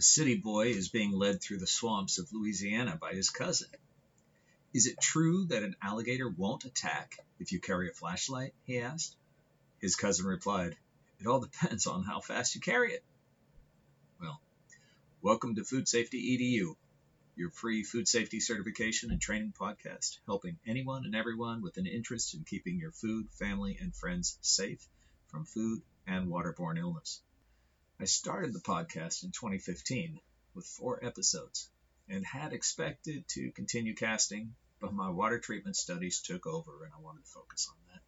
A city boy is being led through the swamps of Louisiana by his cousin. Is it true that an alligator won't attack if you carry a flashlight? he asked. His cousin replied, It all depends on how fast you carry it. Well, welcome to Food Safety EDU, your free food safety certification and training podcast, helping anyone and everyone with an interest in keeping your food, family, and friends safe from food and waterborne illness. I started the podcast in 2015 with four episodes and had expected to continue casting, but my water treatment studies took over and I wanted to focus on that.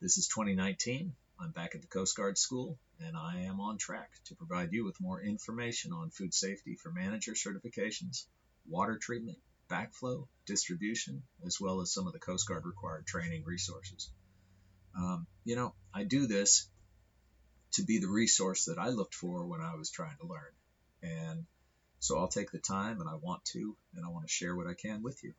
This is 2019. I'm back at the Coast Guard School and I am on track to provide you with more information on food safety for manager certifications, water treatment, backflow, distribution, as well as some of the Coast Guard required training resources. Um, you know, I do this to be the resource that I looked for when I was trying to learn. And so I'll take the time and I want to, and I want to share what I can with you.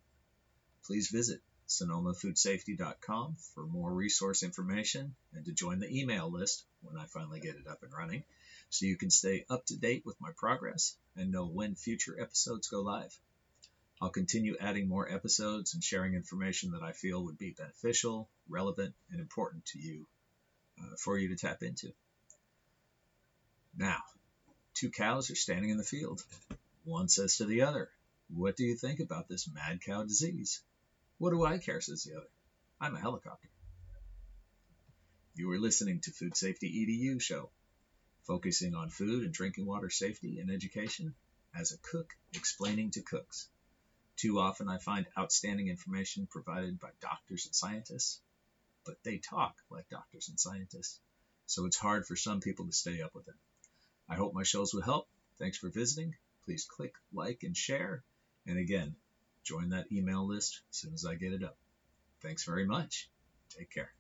Please visit sonomafoodsafety.com for more resource information and to join the email list when I finally get it up and running so you can stay up to date with my progress and know when future episodes go live. I'll continue adding more episodes and sharing information that I feel would be beneficial, relevant, and important to you uh, for you to tap into. Now, two cows are standing in the field. One says to the other, What do you think about this mad cow disease? What do I care, says the other. I'm a helicopter. You are listening to Food Safety EDU show, focusing on food and drinking water safety and education as a cook explaining to cooks. Too often I find outstanding information provided by doctors and scientists, but they talk like doctors and scientists, so it's hard for some people to stay up with it. I hope my shows will help. Thanks for visiting. Please click like and share. And again, join that email list as soon as I get it up. Thanks very much. Take care.